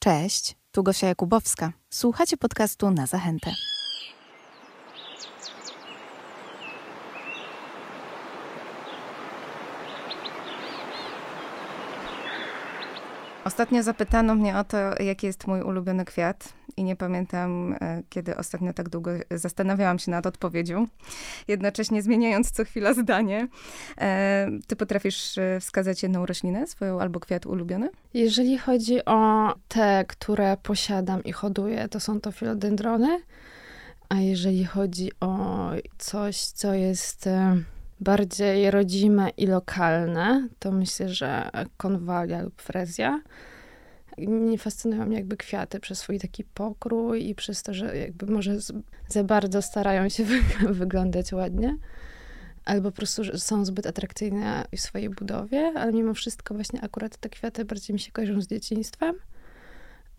Cześć, tu Gosia Jakubowska. Słuchacie podcastu na zachętę. Ostatnio zapytano mnie o to, jaki jest mój ulubiony kwiat i nie pamiętam, e, kiedy ostatnio tak długo zastanawiałam się nad odpowiedzią, jednocześnie zmieniając co chwila zdanie. E, ty potrafisz e, wskazać jedną roślinę, swoją albo kwiat ulubiony? Jeżeli chodzi o te, które posiadam i hoduję, to są to filodendrony. A jeżeli chodzi o coś, co jest bardziej rodzime i lokalne, to myślę, że konwalia lub frezja. Nie fascynują mnie jakby kwiaty przez swój taki pokrój i przez to, że jakby może za bardzo starają się wyglądać ładnie. Albo po prostu są zbyt atrakcyjne w swojej budowie, ale mimo wszystko właśnie akurat te kwiaty bardziej mi się kojarzą z dzieciństwem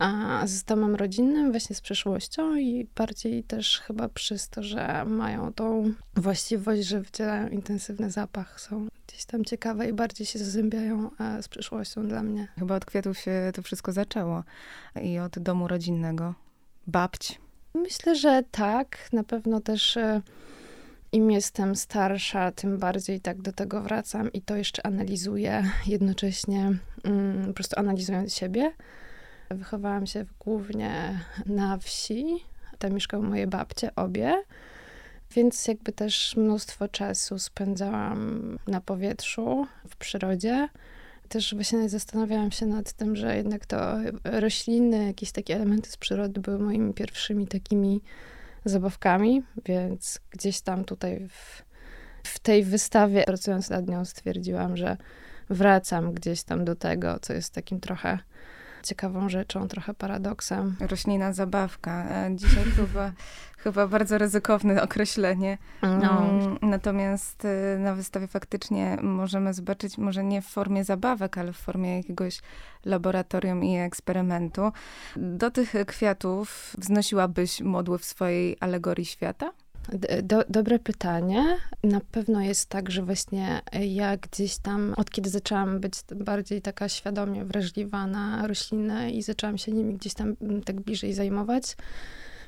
a z domem rodzinnym, właśnie z przeszłością i bardziej też chyba przez to, że mają tą właściwość, że wydzielają intensywny zapach, są gdzieś tam ciekawe i bardziej się zazębiają z przeszłością dla mnie. Chyba od kwiatów się to wszystko zaczęło i od domu rodzinnego. Babć. Myślę, że tak. Na pewno też e, im jestem starsza, tym bardziej tak do tego wracam i to jeszcze analizuję, jednocześnie mm, po prostu analizując siebie Wychowałam się głównie na wsi. Tam mieszkały moje babcie, obie. Więc jakby też mnóstwo czasu spędzałam na powietrzu, w przyrodzie. Też właśnie zastanawiałam się nad tym, że jednak to rośliny, jakieś takie elementy z przyrody były moimi pierwszymi takimi zabawkami, więc gdzieś tam tutaj w, w tej wystawie, pracując nad nią, stwierdziłam, że wracam gdzieś tam do tego, co jest takim trochę ciekawą rzeczą, trochę paradoksem. Roślina zabawka. E, dzisiaj chyba, chyba bardzo ryzykowne określenie. No. Mm, natomiast e, na wystawie faktycznie możemy zobaczyć, może nie w formie zabawek, ale w formie jakiegoś laboratorium i eksperymentu. Do tych kwiatów wznosiłabyś modły w swojej alegorii świata? Do, dobre pytanie. Na pewno jest tak, że właśnie ja gdzieś tam, od kiedy zaczęłam być bardziej taka świadomie wrażliwa na rośliny i zaczęłam się nimi gdzieś tam mm, tak bliżej zajmować,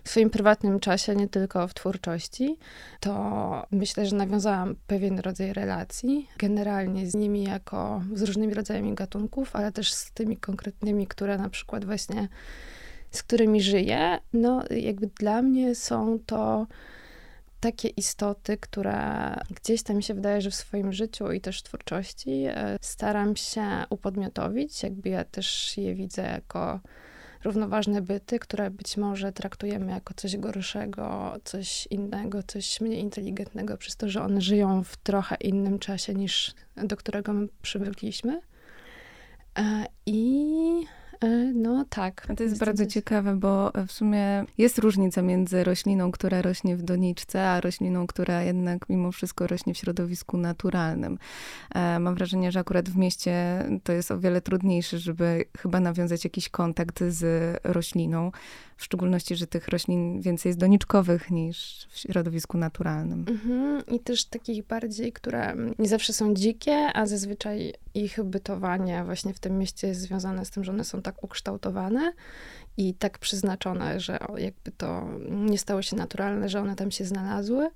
w swoim prywatnym czasie, nie tylko w twórczości, to myślę, że nawiązałam pewien rodzaj relacji, generalnie z nimi jako, z różnymi rodzajami gatunków, ale też z tymi konkretnymi, które na przykład właśnie, z którymi żyję. No, jakby dla mnie są to takie istoty, które gdzieś tam mi się wydaje, że w swoim życiu i też twórczości e, staram się upodmiotowić, jakby ja też je widzę jako równoważne byty, które być może traktujemy jako coś gorszego, coś innego, coś mniej inteligentnego, przez to, że one żyją w trochę innym czasie niż do którego my przywykliśmy. E, I no tak. A to jest bardzo ciekawe, bo w sumie jest różnica między rośliną, która rośnie w doniczce, a rośliną, która jednak mimo wszystko rośnie w środowisku naturalnym. E, mam wrażenie, że akurat w mieście to jest o wiele trudniejsze, żeby chyba nawiązać jakiś kontakt z rośliną, w szczególności, że tych roślin więcej jest doniczkowych niż w środowisku naturalnym. Mhm. I też takich bardziej, które nie zawsze są dzikie, a zazwyczaj ich bytowanie właśnie w tym mieście jest związane z tym, że one są tak ukształtowane i tak przeznaczone, że jakby to nie stało się naturalne, że one tam się znalazły.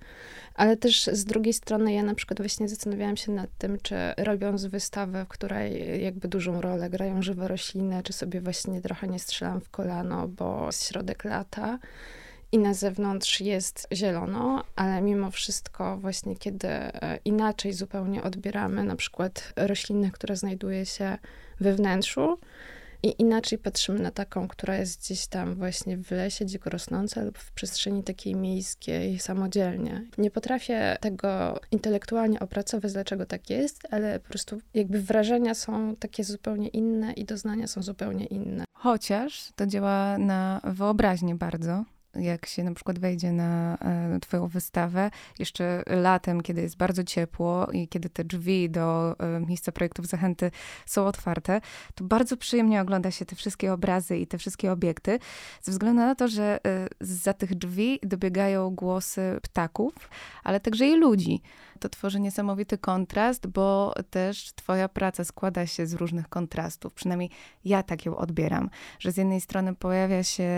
Ale też z drugiej strony ja na przykład właśnie zastanawiałam się nad tym, czy robiąc wystawę, w której jakby dużą rolę grają żywe rośliny, czy sobie właśnie trochę nie strzelam w kolano, bo środek lata i na zewnątrz jest zielono, ale mimo wszystko właśnie kiedy e, inaczej zupełnie odbieramy na przykład rośliny, które znajduje się we wnętrzu, i inaczej patrzymy na taką, która jest gdzieś tam właśnie w lesie dziko rosnąca lub w przestrzeni takiej miejskiej samodzielnie. Nie potrafię tego intelektualnie opracować, dlaczego tak jest, ale po prostu jakby wrażenia są takie zupełnie inne i doznania są zupełnie inne. Chociaż to działa na wyobraźnię bardzo jak się na przykład wejdzie na e, twoją wystawę, jeszcze latem, kiedy jest bardzo ciepło i kiedy te drzwi do e, miejsca projektów zachęty są otwarte, to bardzo przyjemnie ogląda się te wszystkie obrazy i te wszystkie obiekty, ze względu na to, że e, za tych drzwi dobiegają głosy ptaków, ale także i ludzi. To tworzy niesamowity kontrast, bo też twoja praca składa się z różnych kontrastów. Przynajmniej ja tak ją odbieram, że z jednej strony pojawia się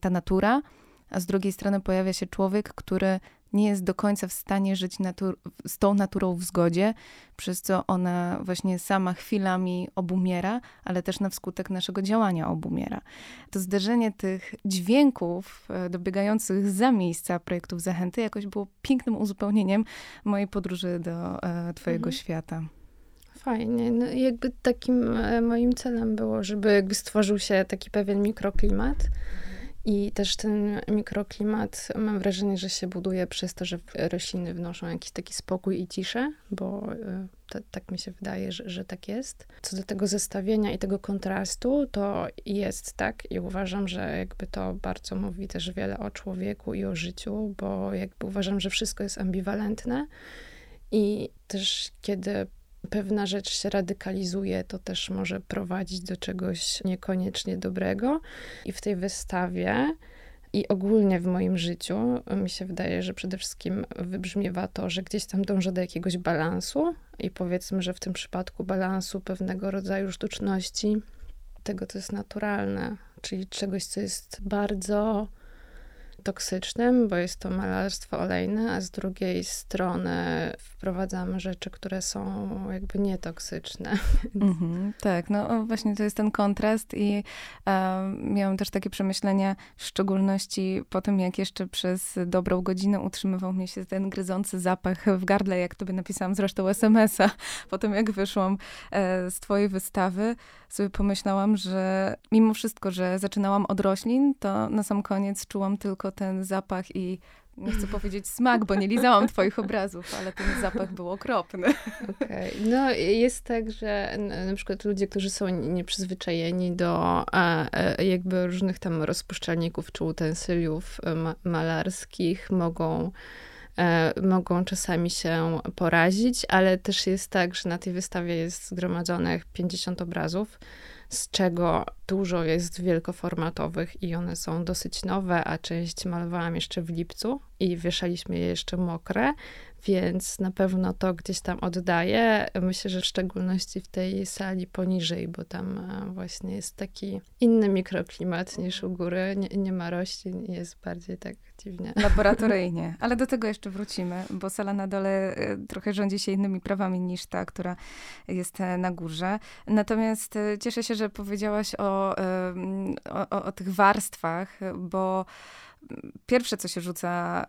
ta natura, a z drugiej strony pojawia się człowiek, który nie jest do końca w stanie żyć natur- z tą naturą w zgodzie, przez co ona właśnie sama chwilami obumiera, ale też na wskutek naszego działania obumiera. To zderzenie tych dźwięków e, dobiegających za miejsca projektów Zachęty jakoś było pięknym uzupełnieniem mojej podróży do e, Twojego mhm. świata. Fajnie. No, jakby takim e, moim celem było, żeby jakby stworzył się taki pewien mikroklimat, i też ten mikroklimat, mam wrażenie, że się buduje przez to, że rośliny wnoszą jakiś taki spokój i ciszę, bo e, to, tak mi się wydaje, że, że tak jest. Co do tego zestawienia i tego kontrastu, to jest tak i uważam, że jakby to bardzo mówi też wiele o człowieku i o życiu, bo jakby uważam, że wszystko jest ambiwalentne i też kiedy pewna rzecz się radykalizuje, to też może prowadzić do czegoś niekoniecznie dobrego. I w tej wystawie i ogólnie w moim życiu mi się wydaje, że przede wszystkim wybrzmiewa to, że gdzieś tam dążę do jakiegoś balansu i powiedzmy, że w tym przypadku balansu pewnego rodzaju sztuczności, tego, co jest naturalne, czyli czegoś, co jest bardzo toksycznym, bo jest to malarstwo olejne, a z drugiej strony wprowadzamy rzeczy, które są jakby nietoksyczne. Mm-hmm, tak, no właśnie to jest ten kontrast i e, miałam też takie przemyślenia, w szczególności po tym, jak jeszcze przez dobrą godzinę utrzymywał mnie się ten gryzący zapach w gardle, jak tobie napisałam zresztą SMS-a, po tym jak wyszłam e, z twojej wystawy, sobie pomyślałam, że mimo wszystko, że zaczynałam od roślin, to na sam koniec czułam tylko ten zapach i nie chcę powiedzieć smak, bo nie lizałam twoich obrazów, ale ten zapach był okropny. Okej. Okay. No jest tak, że na przykład ludzie, którzy są nieprzyzwyczajeni do e, jakby różnych tam rozpuszczalników czy utensyliów ma malarskich mogą e, mogą czasami się porazić, ale też jest tak, że na tej wystawie jest zgromadzonych 50 obrazów, z czego dużo jest wielkoformatowych i one są dosyć nowe, a część malowałam jeszcze w lipcu i wieszaliśmy je jeszcze mokre, więc na pewno to gdzieś tam oddaję. Myślę, że w szczególności w tej sali poniżej, bo tam e, właśnie jest taki inny mikroklimat niż u góry. Nie, nie ma roślin i jest bardziej tak dziwnie. Laboratoryjnie, ale do tego jeszcze wrócimy, bo sala na dole e, trochę rządzi się innymi prawami niż ta, która jest e, na górze. Natomiast cieszę się, że powiedziałaś o, o, o tych warstwach, bo pierwsze, co się rzuca e,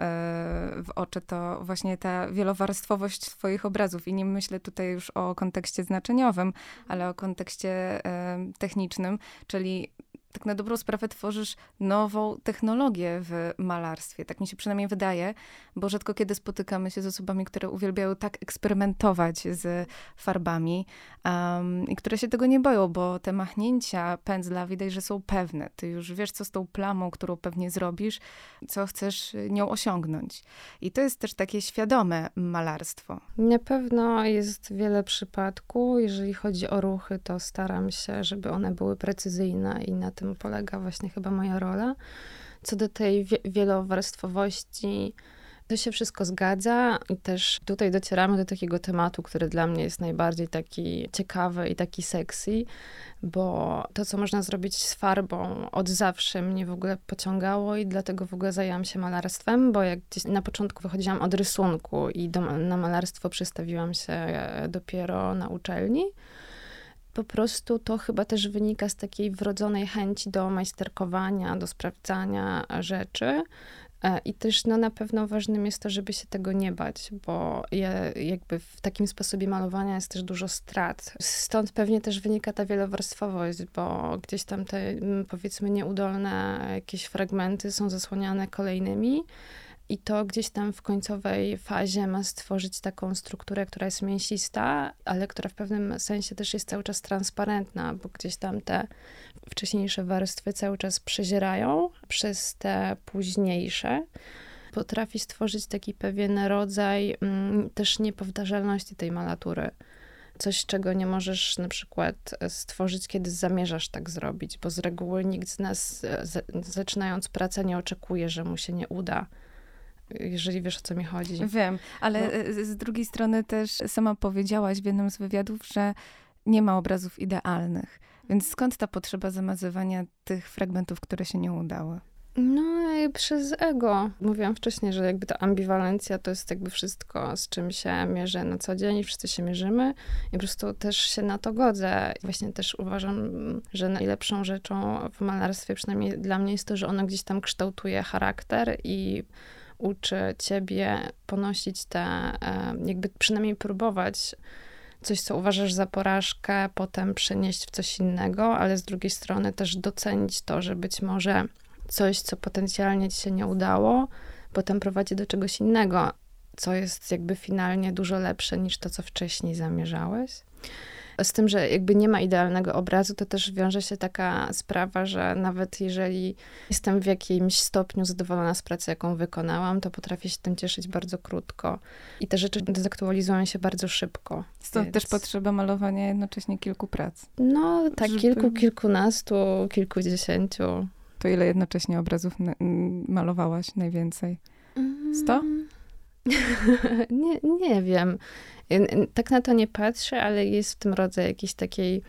w oczy, to właśnie ta wielowarstwowość Twoich obrazów. I nie myślę tutaj już o kontekście znaczeniowym, ale o kontekście e, technicznym, czyli tak na dobrą sprawę tworzysz nową technologię w malarstwie. Tak mi się przynajmniej wydaje, bo rzadko kiedy spotykamy się z osobami, które uwielbiają tak eksperymentować z farbami um, i które się tego nie boją, bo te machnięcia pędzla widać, że są pewne. Ty już wiesz, co z tą plamą, którą pewnie zrobisz, co chcesz nią osiągnąć. I to jest też takie świadome malarstwo. Na pewno jest wiele przypadków. Jeżeli chodzi o ruchy, to staram się, żeby one były precyzyjne i na tym tym polega właśnie chyba moja rola. Co do tej wielowarstwowości, to się wszystko zgadza i też tutaj docieramy do takiego tematu, który dla mnie jest najbardziej taki ciekawy i taki sexy, bo to, co można zrobić z farbą, od zawsze mnie w ogóle pociągało i dlatego w ogóle zajęłam się malarstwem, bo jak gdzieś na początku wychodziłam od rysunku i do, na malarstwo przystawiłam się dopiero na uczelni po prostu to chyba też wynika z takiej wrodzonej chęci do majsterkowania, do sprawdzania rzeczy. E, I też no, na pewno ważnym jest to, żeby się tego nie bać, bo je, jakby w takim sposobie malowania jest też dużo strat. Stąd pewnie też wynika ta wielowarstwowość, bo gdzieś tam te powiedzmy nieudolne jakieś fragmenty są zasłaniane kolejnymi. I to gdzieś tam w końcowej fazie ma stworzyć taką strukturę, która jest mięsista, ale która w pewnym sensie też jest cały czas transparentna, bo gdzieś tam te wcześniejsze warstwy cały czas przezierają przez te późniejsze. Potrafi stworzyć taki pewien rodzaj mm, też niepowtarzalności tej malatury coś, czego nie możesz na przykład stworzyć, kiedy zamierzasz tak zrobić, bo z reguły nikt z nas, zaczynając pracę, nie oczekuje, że mu się nie uda jeżeli wiesz o co mi chodzi. Wiem, ale no. z drugiej strony też sama powiedziałaś w jednym z wywiadów, że nie ma obrazów idealnych. Więc skąd ta potrzeba zamazywania tych fragmentów, które się nie udały? No, przez ego. Mówiłam wcześniej, że jakby ta ambiwalencja to jest jakby wszystko, z czym się mierzę na co dzień i wszyscy się mierzymy i po prostu też się na to godzę. Właśnie też uważam, że najlepszą rzeczą w malarstwie, przynajmniej dla mnie, jest to, że ono gdzieś tam kształtuje charakter i uczy ciebie ponosić te, e, jakby przynajmniej próbować coś, co uważasz za porażkę, potem przenieść w coś innego, ale z drugiej strony też docenić to, że być może coś, co potencjalnie ci się nie udało, potem prowadzi do czegoś innego, co jest jakby finalnie dużo lepsze niż to, co wcześniej zamierzałeś. Z tym, że jakby nie ma idealnego obrazu, to też wiąże się taka sprawa, że nawet jeżeli jestem w jakimś stopniu zadowolona z pracy, jaką wykonałam, to potrafię się tym cieszyć bardzo krótko. I te rzeczy dezaktualizują się bardzo szybko. Stąd więc... też potrzeba malowania jednocześnie kilku prac. No tak, żeby... kilku, kilkunastu, kilkudziesięciu. To ile jednocześnie obrazów malowałaś najwięcej? Mm, 100? Nie, nie wiem. Tak na to nie patrzę, ale jest w tym rodzaj jakiejś takiej,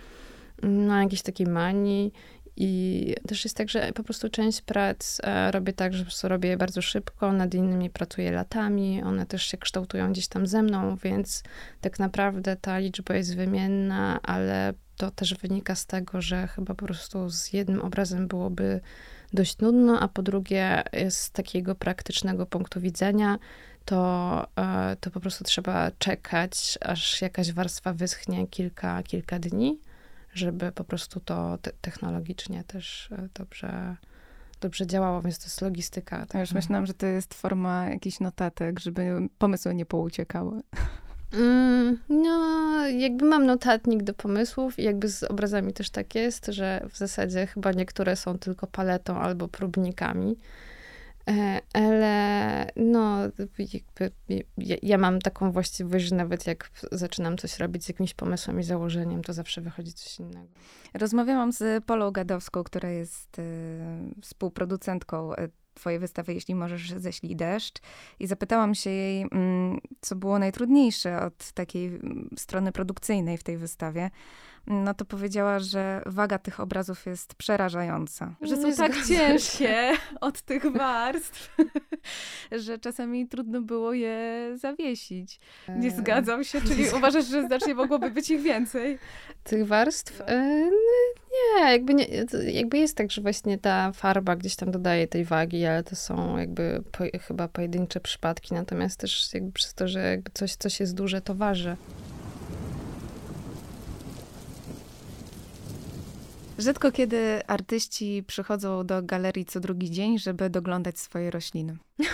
no, jakiejś takiej manii. I też jest tak, że po prostu część prac e, robię tak, że po prostu robię bardzo szybko, nad innymi pracuję latami, one też się kształtują gdzieś tam ze mną, więc tak naprawdę ta liczba jest wymienna, ale to też wynika z tego, że chyba po prostu z jednym obrazem byłoby dość nudno, a po drugie z takiego praktycznego punktu widzenia to, e, to po prostu trzeba czekać, aż jakaś warstwa wyschnie kilka, kilka dni, żeby po prostu to te technologicznie też e, dobrze, dobrze działało, więc to jest logistyka. Tak. Ja już myślałam, że to jest forma jakichś notatek, żeby pomysły nie pouciekały. Mm, no, jakby mam notatnik do pomysłów i jakby z obrazami też tak jest, że w zasadzie chyba niektóre są tylko paletą albo próbnikami. E, ale no, jakby ja, ja, mam taką właściwość, że nawet jak zaczynam coś robić z jakimś pomysłem i założeniem, to zawsze wychodzi coś innego. Rozmawiałam z Polą Gadowską, która jest y, współproducentką y, twojej wystawy, jeśli możesz, ześlij deszcz. I zapytałam się jej, mm, co było najtrudniejsze od takiej mm, strony produkcyjnej w tej wystawie no to powiedziała, że waga tych obrazów jest przerażająca. Że są tak ciężkie od tych warstw, że czasami trudno było je zawiesić. Nie eee. zgadzam się, czyli uważasz, że znacznie mogłoby być ich więcej? Tych warstw? Eee, nie, jakby, nie, jakby jest tak, że właśnie ta farba gdzieś tam dodaje tej wagi, ale to są jakby po, chyba pojedyncze przypadki, natomiast też jakby przez to, że jakby coś, coś jest duże, to waży. Rzadko kiedy artyści przychodzą do galerii co drugi dzień, żeby doglądać swoje rośliny.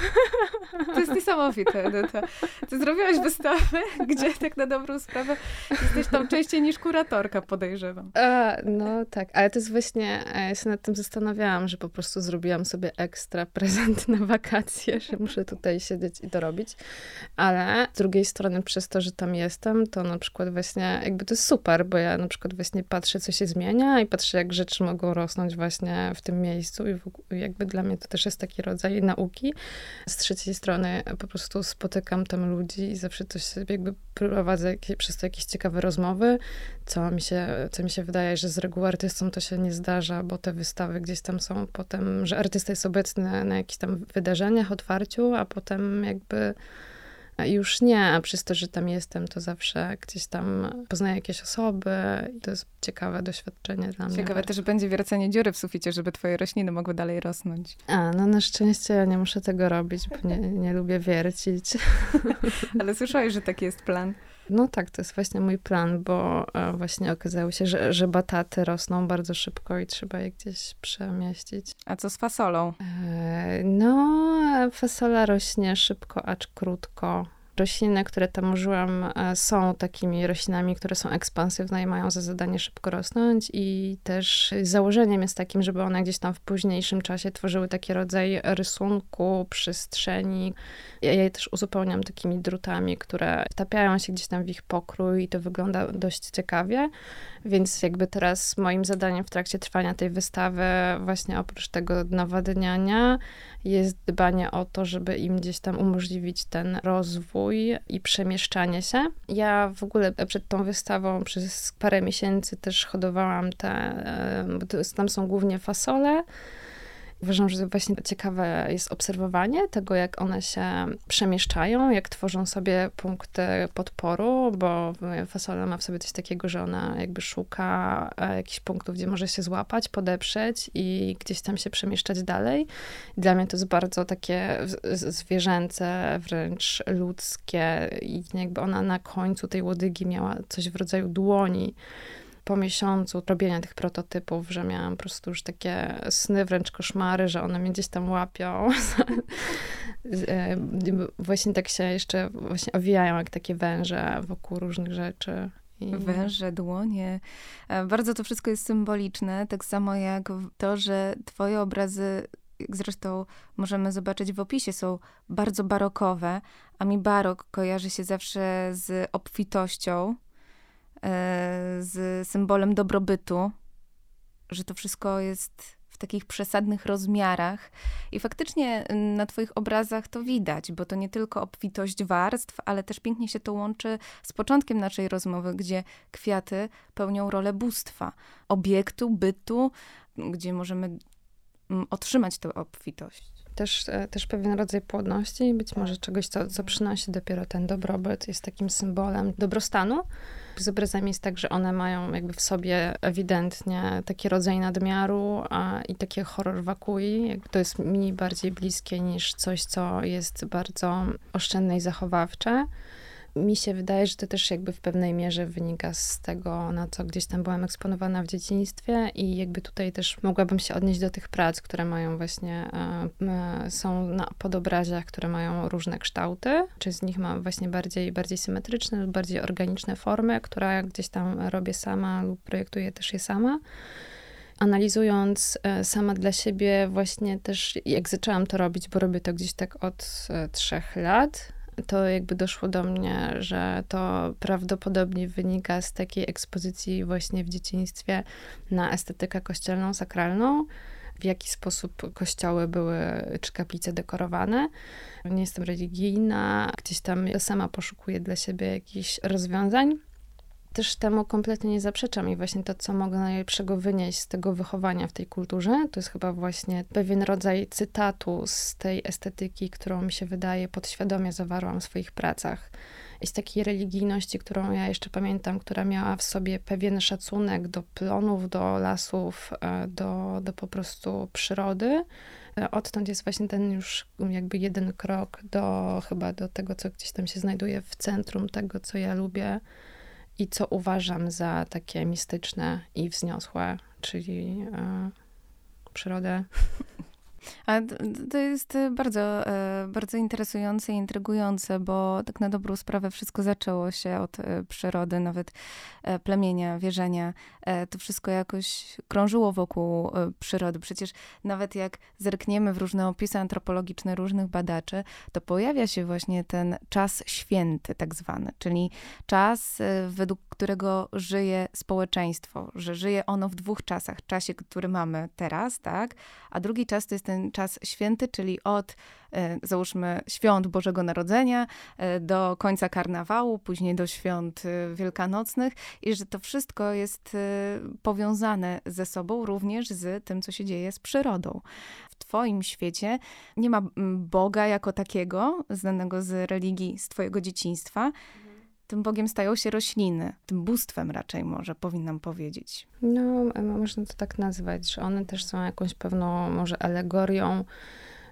To jest niesamowite, Edyta. Ty zrobiłaś wystawę, gdzie tak na dobrą sprawę jesteś tam częściej niż kuratorka, podejrzewam. A, no tak, ale to jest właśnie, e, ja się nad tym zastanawiałam, że po prostu zrobiłam sobie ekstra prezent na wakacje, że muszę tutaj siedzieć i to robić. Ale z drugiej strony przez to, że tam jestem, to na przykład właśnie jakby to jest super, bo ja na przykład właśnie patrzę, co się zmienia i patrzę, jak rzeczy mogą rosnąć właśnie w tym miejscu i jakby dla mnie to też jest taki rodzaj nauki, z trzeciej po prostu spotykam tam ludzi i zawsze coś jakby prowadzę przez to jakieś ciekawe rozmowy, co mi się, co mi się wydaje, że z reguły artystom to się nie zdarza, bo te wystawy gdzieś tam są potem, że artysta jest obecny na jakichś tam wydarzeniach, otwarciu, a potem jakby już nie, a przez to, że tam jestem, to zawsze gdzieś tam poznaję jakieś osoby i to jest ciekawe doświadczenie dla mnie. Ciekawe też będzie wiercenie dziury w suficie, żeby twoje rośliny mogły dalej rosnąć. A, no na szczęście ja nie muszę tego robić, bo nie, nie lubię wiercić. Ale słyszałeś, że taki jest plan? No tak, to jest właśnie mój plan, bo e, właśnie okazało się, że, że bataty rosną bardzo szybko i trzeba je gdzieś przemieścić. A co z fasolą? E, no, fasola rośnie szybko, acz krótko. Rośliny, które tam użyłam, e, są takimi roślinami, które są ekspansywne i mają za zadanie szybko rosnąć i też założeniem jest takim, żeby one gdzieś tam w późniejszym czasie tworzyły taki rodzaj rysunku, przestrzeni. Ja je też uzupełniam takimi drutami, które wtapiają się gdzieś tam w ich pokrój i to wygląda dość ciekawie. Więc jakby teraz moim zadaniem w trakcie trwania tej wystawy, właśnie oprócz tego nawadniania, jest dbanie o to, żeby im gdzieś tam umożliwić ten rozwój i przemieszczanie się. Ja w ogóle przed tą wystawą przez parę miesięcy też hodowałam te, bo tam są głównie fasole, Uważam, że właśnie ciekawe jest obserwowanie tego, jak one się przemieszczają, jak tworzą sobie punkty podporu, bo fasola ma w sobie coś takiego, że ona jakby szuka e, jakichś punktów, gdzie może się złapać, podeprzeć i gdzieś tam się przemieszczać dalej. Dla mnie to jest bardzo takie zwierzęce, wręcz ludzkie i jakby ona na końcu tej łodygi miała coś w rodzaju dłoni po miesiącu robienia tych prototypów, że miałam po prostu już takie sny, wręcz koszmary, że one mnie gdzieś tam łapią. E, właśnie tak się jeszcze właśnie owijają jak takie węże wokół różnych rzeczy. Węże, dłonie. E, bardzo to wszystko jest symboliczne, tak samo jak to, że twoje obrazy jak zresztą możemy zobaczyć w opisie, są bardzo barokowe, a mi barok kojarzy się zawsze z obfitością, z symbolem dobrobytu, że to wszystko jest w takich przesadnych rozmiarach. I faktycznie na Twoich obrazach to widać, bo to nie tylko obfitość warstw, ale też pięknie się to łączy z początkiem naszej rozmowy, gdzie kwiaty pełnią rolę bóstwa, obiektu, bytu, gdzie możemy otrzymać tę obfitość. Też, e, też pewien rodzaj płodności, być może czegoś, co, co przynosi dopiero ten dobrobyt, jest takim symbolem dobrostanu. Z obrazami jest tak, że one mają jakby w sobie ewidentnie taki rodzaj nadmiaru a, i takie horror wakui. To jest mi bardziej bliskie niż coś, co jest bardzo oszczędne i zachowawcze mi się wydaje, że to też jakby w pewnej mierze wynika z tego, na co gdzieś tam byłam eksponowana w dzieciństwie i jakby tutaj też mogłabym się odnieść do tych prac, które mają właśnie, e, są na podobraziach, które mają różne kształty, czy z nich mam właśnie bardziej, bardziej symetryczne lub bardziej organiczne formy, które gdzieś tam robię sama lub projektuję też je sama. Analizując e, sama dla siebie, właśnie też jak zaczęłam to robić, bo robię to gdzieś tak od e, trzech lat, to jakby doszło do mnie, że to prawdopodobnie wynika z takiej ekspozycji właśnie w dzieciństwie na estetykę kościelną, sakralną, w jaki sposób kościoły były, czy kaplice dekorowane. Nie jestem religijna, gdzieś tam sama poszukuję dla siebie jakichś rozwiązań też temu kompletnie nie zaprzeczam i właśnie to, co mogę najlepszego wynieść z tego wychowania w tej kulturze, to jest chyba właśnie pewien rodzaj cytatu z tej estetyki, którą mi się wydaje podświadomie zawarłam w swoich pracach. I z takiej religijności, którą ja jeszcze pamiętam, która miała w sobie pewien szacunek do plonów, do lasów, e, do, do po prostu przyrody. E, odtąd jest właśnie ten już jakby jeden krok do chyba do tego, co gdzieś tam się znajduje w centrum tego, co ja lubię i co uważam za takie mistyczne i wzniosłe, czyli e, przyrodę. A to jest bardzo, e, bardzo interesujące i intrygujące, bo tak na dobrą sprawę wszystko zaczęło się od e, przyrody, nawet e, plemienia, wierzenia. To wszystko jakoś krążyło wokół przyrody. Przecież nawet jak zerkniemy w różne opisy antropologiczne różnych badaczy, to pojawia się właśnie ten czas święty, tak zwany, czyli czas, według którego żyje społeczeństwo, że żyje ono w dwóch czasach. Czasie, który mamy teraz, tak? A drugi czas to jest ten czas święty, czyli od e, załóżmy świąt Bożego Narodzenia e, do końca karnawału, później do świąt e, wielkanocnych i że to wszystko jest powiązane ze sobą również z tym, co się dzieje z przyrodą. W Twoim świecie nie ma Boga jako takiego, znanego z religii z Twojego dzieciństwa tym Bogiem stają się rośliny, tym bóstwem raczej może powinnam powiedzieć. No, można to tak nazwać, że one też są jakąś pewną może alegorią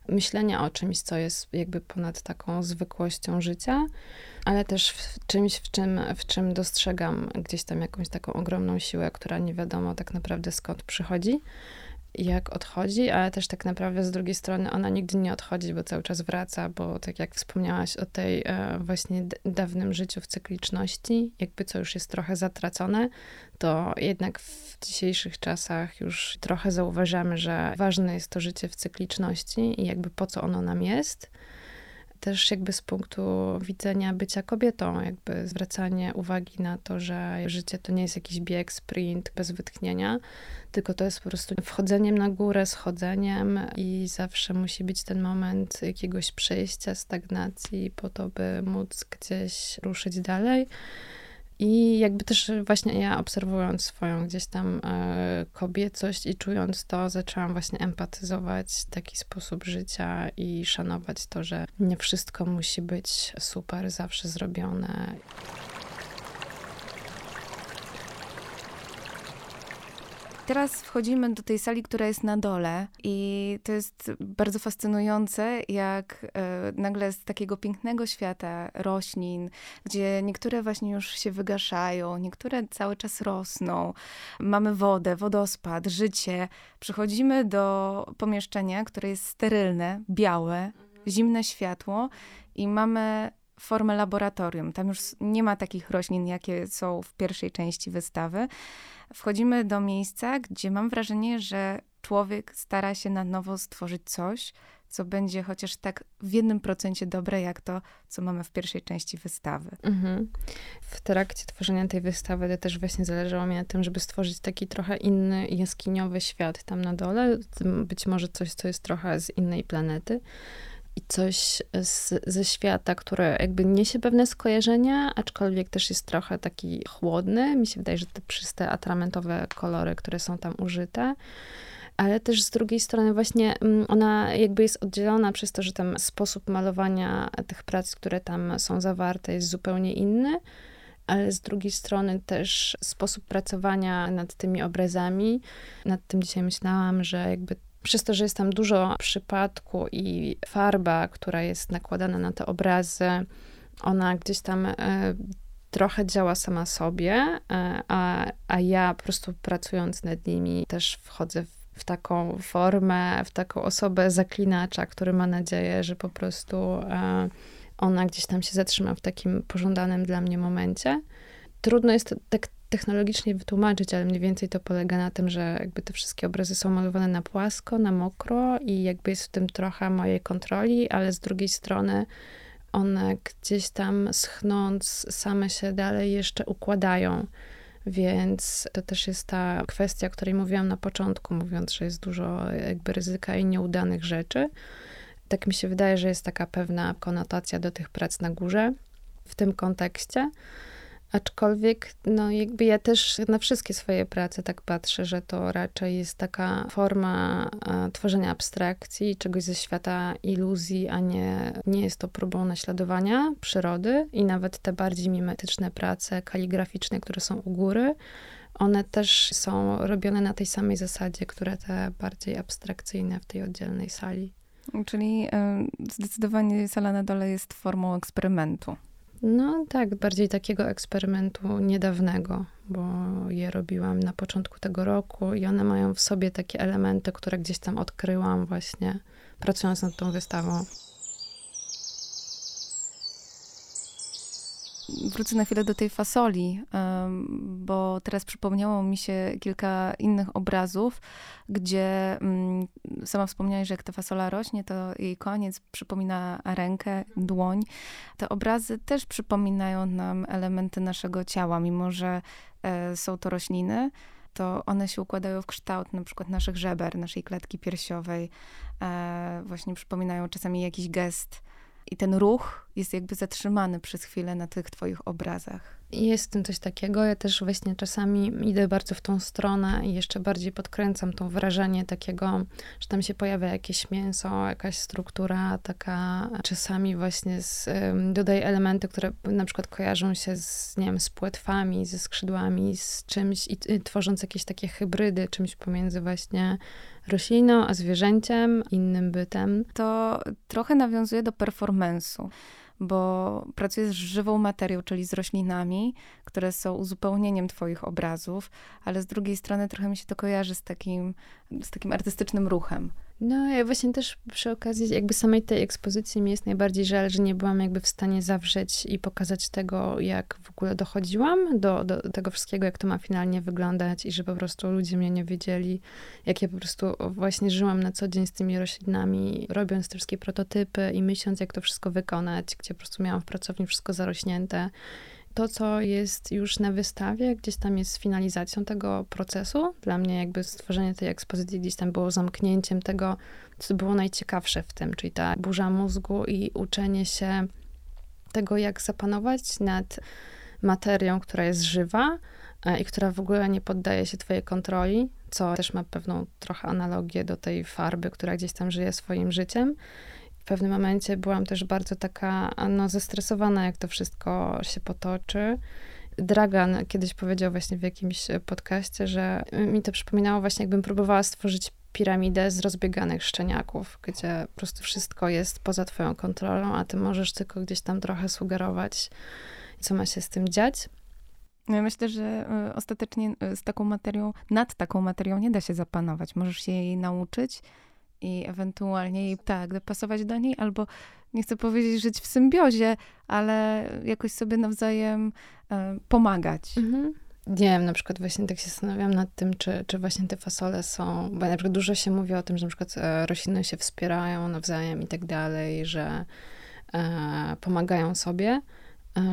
myślenia o czymś, co jest jakby ponad taką zwykłością życia, ale też w czymś, w czym, w czym dostrzegam gdzieś tam jakąś taką ogromną siłę, która nie wiadomo tak naprawdę skąd przychodzi. Jak odchodzi, ale też tak naprawdę z drugiej strony ona nigdy nie odchodzi, bo cały czas wraca, bo tak jak wspomniałaś o tej e, właśnie dawnym życiu w cykliczności, jakby co już jest trochę zatracone, to jednak w dzisiejszych czasach już trochę zauważamy, że ważne jest to życie w cykliczności i jakby po co ono nam jest też jakby z punktu widzenia bycia kobietą, jakby zwracanie uwagi na to, że życie to nie jest jakiś bieg, sprint bez wytchnienia, tylko to jest po prostu wchodzeniem na górę, schodzeniem i zawsze musi być ten moment jakiegoś przejścia, stagnacji po to, by móc gdzieś ruszyć dalej. I jakby też właśnie ja obserwując swoją gdzieś tam e, kobiecość i czując to, zaczęłam właśnie empatyzować taki sposób życia i szanować to, że nie wszystko musi być super zawsze zrobione. Teraz wchodzimy do tej sali, która jest na dole, i to jest bardzo fascynujące, jak e, nagle z takiego pięknego świata roślin, gdzie niektóre właśnie już się wygaszają, niektóre cały czas rosną, mamy wodę, wodospad, życie. Przychodzimy do pomieszczenia, które jest sterylne, białe, mhm. zimne światło, i mamy formę laboratorium. Tam już nie ma takich roślin, jakie są w pierwszej części wystawy wchodzimy do miejsca, gdzie mam wrażenie, że człowiek stara się na nowo stworzyć coś, co będzie chociaż tak w jednym procencie dobre, jak to, co mamy w pierwszej części wystawy. Mhm. W trakcie tworzenia tej wystawy to też właśnie zależało mi na tym, żeby stworzyć taki trochę inny jaskiniowy świat tam na dole. Być może coś, co jest trochę z innej planety i coś z, ze świata, które jakby niesie pewne skojarzenia, aczkolwiek też jest trochę taki chłodny. Mi się wydaje, że te przyste atramentowe kolory, które są tam użyte, ale też z drugiej strony właśnie mm, ona jakby jest oddzielona przez to, że ten sposób malowania tych prac, które tam są zawarte jest zupełnie inny, ale z drugiej strony też sposób pracowania nad tymi obrazami. Nad tym dzisiaj myślałam, że jakby przez to, że jest tam dużo przypadku i farba, która jest nakładana na te obrazy, ona gdzieś tam e, trochę działa sama sobie, e, a, a ja po prostu pracując nad nimi też wchodzę w, w taką formę, w taką osobę zaklinacza, który ma nadzieję, że po prostu e, ona gdzieś tam się zatrzyma w takim pożądanym dla mnie momencie. Trudno jest tak technologicznie wytłumaczyć, ale mniej więcej to polega na tym, że jakby te wszystkie obrazy są malowane na płasko, na mokro i jakby jest w tym trochę mojej kontroli, ale z drugiej strony one gdzieś tam schnąc same się dalej jeszcze układają. Więc to też jest ta kwestia, o której mówiłam na początku, mówiąc, że jest dużo jakby ryzyka i nieudanych rzeczy. Tak mi się wydaje, że jest taka pewna konotacja do tych prac na górze w tym kontekście. Aczkolwiek, no jakby ja też na wszystkie swoje prace tak patrzę, że to raczej jest taka forma tworzenia abstrakcji, czegoś ze świata iluzji, a nie, nie jest to próbą naśladowania przyrody i nawet te bardziej mimetyczne prace kaligraficzne, które są u góry, one też są robione na tej samej zasadzie, które te bardziej abstrakcyjne w tej oddzielnej sali. Czyli y, zdecydowanie sala na dole jest formą eksperymentu. No tak, bardziej takiego eksperymentu niedawnego, bo je robiłam na początku tego roku i one mają w sobie takie elementy, które gdzieś tam odkryłam właśnie pracując nad tą wystawą. Wrócę na chwilę do tej fasoli, bo teraz przypomniało mi się kilka innych obrazów, gdzie mm, sama wspomniałaś, że jak ta fasola rośnie, to jej koniec przypomina rękę, dłoń. Te obrazy też przypominają nam elementy naszego ciała, mimo że e, są to rośliny to one się układają w kształt na przykład naszych żeber, naszej klatki piersiowej. E, właśnie przypominają czasami jakiś gest i ten ruch jest jakby zatrzymany przez chwilę na tych twoich obrazach. Jest w tym coś takiego. Ja też właśnie czasami idę bardzo w tą stronę i jeszcze bardziej podkręcam to wrażenie takiego, że tam się pojawia jakieś mięso, jakaś struktura taka. Czasami właśnie z, dodaję elementy, które na przykład kojarzą się z, nie wiem, z płetwami, ze skrzydłami, z czymś i, i tworząc jakieś takie hybrydy, czymś pomiędzy właśnie rośliną, a zwierzęciem, innym bytem. To trochę nawiązuje do performance'u bo pracujesz z żywą materią, czyli z roślinami, które są uzupełnieniem twoich obrazów, ale z drugiej strony trochę mi się to kojarzy z takim, z takim artystycznym ruchem. No, ja właśnie też przy okazji jakby samej tej ekspozycji mi jest najbardziej żal, że nie byłam jakby w stanie zawrzeć i pokazać tego, jak w ogóle dochodziłam do, do tego wszystkiego, jak to ma finalnie wyglądać i że po prostu ludzie mnie nie wiedzieli, jak ja po prostu właśnie żyłam na co dzień z tymi roślinami, robiąc te wszystkie prototypy i myśląc, jak to wszystko wykonać, gdzie po prostu miałam w pracowni wszystko zarośnięte to, co jest już na wystawie, gdzieś tam jest finalizacją tego procesu. Dla mnie jakby stworzenie tej ekspozycji gdzieś tam było zamknięciem tego, co było najciekawsze w tym, czyli ta burza mózgu i uczenie się tego, jak zapanować nad materią, która jest żywa e, i która w ogóle nie poddaje się twojej kontroli, co też ma pewną trochę analogię do tej farby, która gdzieś tam żyje swoim życiem w pewnym momencie byłam też bardzo taka no, zestresowana, jak to wszystko się potoczy. Dragan kiedyś powiedział właśnie w jakimś podcaście, że mi to przypominało właśnie, jakbym próbowała stworzyć piramidę z rozbieganych szczeniaków, gdzie po prostu wszystko jest poza twoją kontrolą, a ty możesz tylko gdzieś tam trochę sugerować, co ma się z tym dziać. No ja myślę, że y, ostatecznie y, z taką materią, nad taką materią nie da się zapanować. Możesz się jej nauczyć, i ewentualnie jej tak, dopasować do niej, albo nie chcę powiedzieć żyć w symbiozie, ale jakoś sobie nawzajem e, pomagać. Mhm. Nie wiem, na przykład właśnie tak się zastanawiam nad tym, czy, czy właśnie te fasole są, bo na przykład dużo się mówi o tym, że na przykład e, rośliny się wspierają nawzajem i tak dalej, że e, pomagają sobie.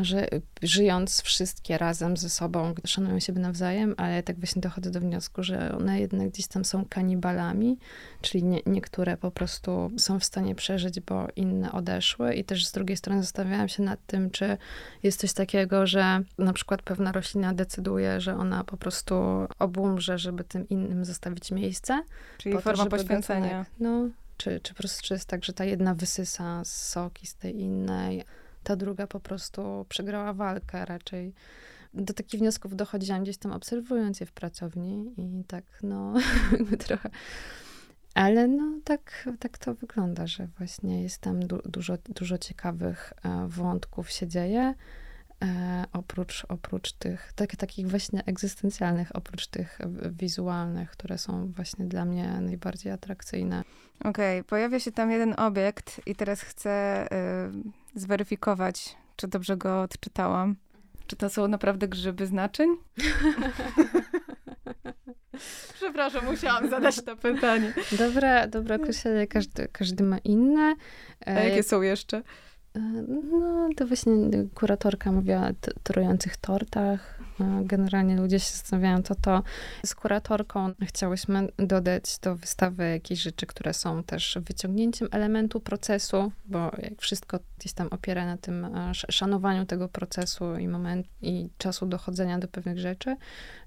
Że żyjąc wszystkie razem ze sobą, szanują siebie nawzajem, ale tak właśnie dochodzę do wniosku, że one jednak gdzieś tam są kanibalami, czyli nie, niektóre po prostu są w stanie przeżyć, bo inne odeszły. I też z drugiej strony zastanawiałam się nad tym, czy jest coś takiego, że na przykład pewna roślina decyduje, że ona po prostu obumrze, żeby tym innym zostawić miejsce. Czyli forma to, poświęcenia. Gatunek, no, czy, czy po prostu czy jest tak, że ta jedna wysysa soki z tej innej, ta druga po prostu przegrała walkę raczej. Do takich wniosków dochodziłam gdzieś tam obserwując je w pracowni i tak, no, trochę. Ale no, tak, tak to wygląda, że właśnie jest tam du dużo, dużo ciekawych e, wątków się dzieje. E, oprócz, oprócz tych, tak, takich właśnie egzystencjalnych, oprócz tych wizualnych, które są właśnie dla mnie najbardziej atrakcyjne. Okej, okay, pojawia się tam jeden obiekt i teraz chcę y, zweryfikować, czy dobrze go odczytałam. Czy to są naprawdę grzyby znaczeń? Przepraszam, musiałam zadać to pytanie. Dobre, dobre określenie, każdy, każdy ma inne. A jakie są jeszcze? No, to właśnie kuratorka mówiła o trujących tortach. Generalnie ludzie się zastanawiają, to to. Z kuratorką chciałyśmy dodać do wystawy jakieś rzeczy, które są też wyciągnięciem elementu procesu, bo jak wszystko gdzieś tam opiera na tym e, szanowaniu tego procesu i moment i czasu dochodzenia do pewnych rzeczy.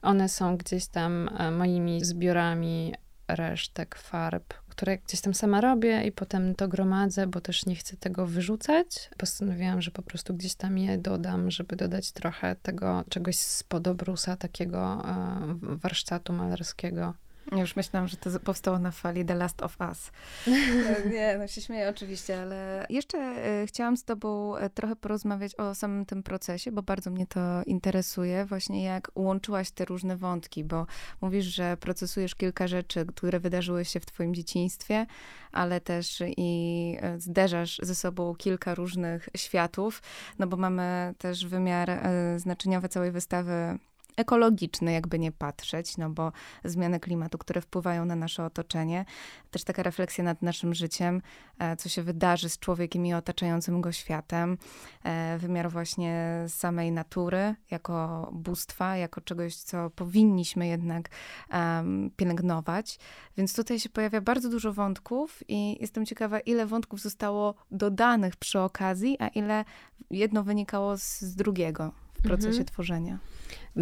One są gdzieś tam e, moimi zbiorami resztek farb, które gdzieś tam sama robię i potem to gromadzę, bo też nie chcę tego wyrzucać. Postanowiłam, że po prostu gdzieś tam je dodam, żeby dodać trochę tego czegoś z podobrusa, takiego e, warsztatu malarskiego. Już myślałam, że to powstało na fali The Last of Us. Nie, no się śmieję oczywiście, ale jeszcze e, chciałam z tobą e, trochę porozmawiać o samym tym procesie, bo bardzo mnie to interesuje, właśnie jak łączyłaś te różne wątki, bo mówisz, że procesujesz kilka rzeczy, które wydarzyły się w twoim dzieciństwie, ale też i e, zderzasz ze sobą kilka różnych światów, no bo mamy też wymiar znaczeniowy całej wystawy ekologiczny, jakby nie patrzeć, no bo zmiany klimatu, które wpływają na nasze otoczenie, też taka refleksja nad naszym życiem, e, co się wydarzy z człowiekiem i otaczającym go światem, e, wymiar właśnie samej natury jako bóstwa, jako czegoś, co powinniśmy jednak um, pielęgnować. Więc tutaj się pojawia bardzo dużo wątków i jestem ciekawa, ile wątków zostało dodanych przy okazji, a ile jedno wynikało z, z drugiego w procesie mhm. tworzenia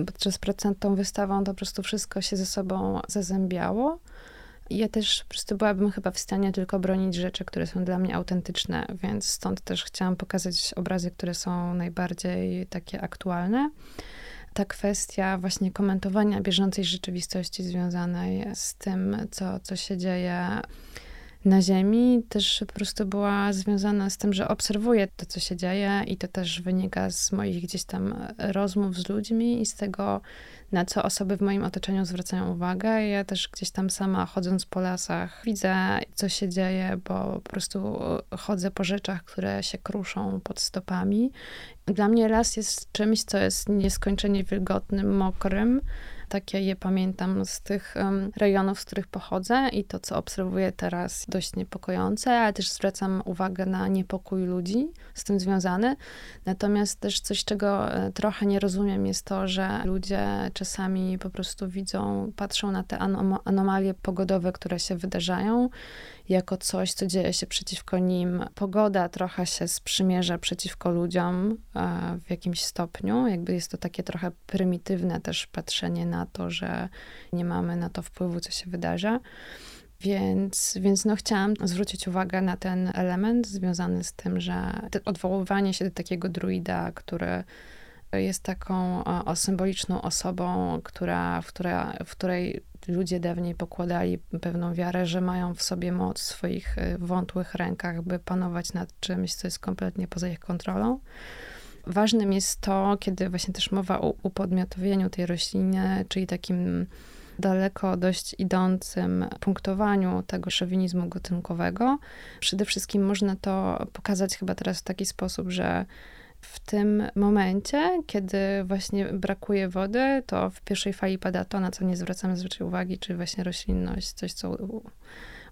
podczas pracy tą wystawą to po prostu wszystko się ze sobą zazębiało. Ja też po prostu byłabym chyba w stanie tylko bronić rzeczy, które są dla mnie autentyczne, więc stąd też chciałam pokazać obrazy, które są najbardziej takie aktualne. Ta kwestia właśnie komentowania bieżącej rzeczywistości związanej z tym, co, co się dzieje na ziemi, też po prostu była związana z tym, że obserwuję to, co się dzieje i to też wynika z moich gdzieś tam rozmów z ludźmi i z tego, na co osoby w moim otoczeniu zwracają uwagę. Ja też gdzieś tam sama chodząc po lasach widzę, co się dzieje, bo po prostu chodzę po rzeczach, które się kruszą pod stopami. Dla mnie las jest czymś, co jest nieskończenie wilgotnym, mokrym, takie je pamiętam z tych rejonów, z których pochodzę i to, co obserwuję teraz, dość niepokojące, ale też zwracam uwagę na niepokój ludzi z tym związany. Natomiast też coś, czego e, trochę nie rozumiem, jest to, że ludzie czasami po prostu widzą, patrzą na te anom anomalie pogodowe, które się wydarzają jako coś, co dzieje się przeciwko nim. Pogoda trochę się sprzymierza przeciwko ludziom e, w jakimś stopniu. Jakby jest to takie trochę prymitywne też patrzenie na to, że nie mamy na to wpływu, co się wydarza. Więc, więc no chciałam zwrócić uwagę na ten element związany z tym, że odwoływanie się do takiego druida, który jest taką o, symboliczną osobą, która, w, która, w której ludzie dawniej pokładali pewną wiarę, że mają w sobie moc w swoich y, wątłych rękach, by panować nad czymś, co jest kompletnie poza ich kontrolą. Ważnym jest to, kiedy właśnie też mowa o upodmiotowieniu tej rośliny, czyli takim daleko dość idącym punktowaniu tego szowinizmu gatunkowego. Przede wszystkim można to pokazać chyba teraz w taki sposób, że w tym momencie, kiedy właśnie brakuje wody, to w pierwszej fali pada to, na co nie zwracamy zwyczaj uwagi, czyli właśnie roślinność, coś, co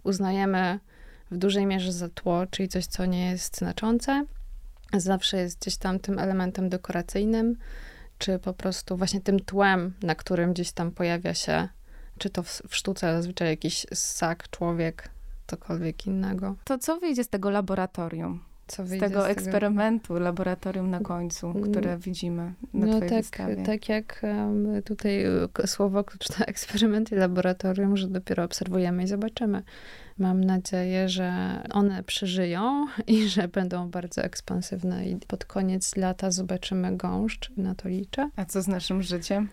uznajemy w dużej mierze za tło, czyli coś, co nie jest znaczące. Zawsze jest gdzieś tam tym elementem dekoracyjnym, czy po prostu właśnie tym tłem, na którym gdzieś tam pojawia się, czy to w, w sztuce zazwyczaj jakiś ssak, człowiek, cokolwiek innego. To co wyjdzie z tego laboratorium? Co z tego z eksperymentu, tego... laboratorium na końcu, które mm. widzimy na no, tak, wystawie. tak jak tutaj słowo klucz na eksperyment i laboratorium, że dopiero obserwujemy i zobaczymy. Mam nadzieję, że one przeżyją i że będą bardzo ekspansywne i pod koniec lata zobaczymy gąszcz, na to liczę. A co z naszym życiem?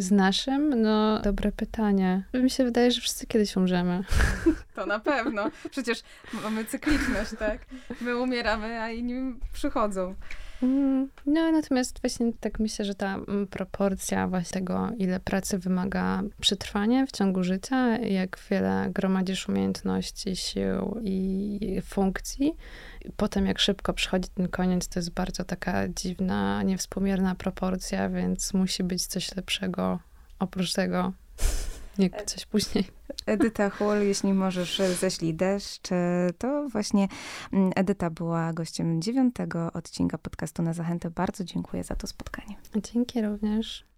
Z naszym? No, dobre pytanie. Mi się wydaje, że wszyscy kiedyś umrzemy. To na pewno. Przecież mamy cykliczność, tak? My umieramy, a inni przychodzą. Mm, no, natomiast właśnie tak myślę, że ta mm, proporcja właśnie tego, ile pracy wymaga przetrwanie w ciągu życia, jak wiele gromadzisz umiejętności, sił i funkcji, potem jak szybko przychodzi ten koniec, to jest bardzo taka dziwna, niewspółmierna proporcja, więc musi być coś lepszego oprócz tego, jakby coś później. Edyta Hul, jeśli możesz, ześlij deszcz. To właśnie mm, Edyta była gościem dziewiątego odcinka podcastu na Zachętę. Bardzo dziękuję za to spotkanie. Dzięki również.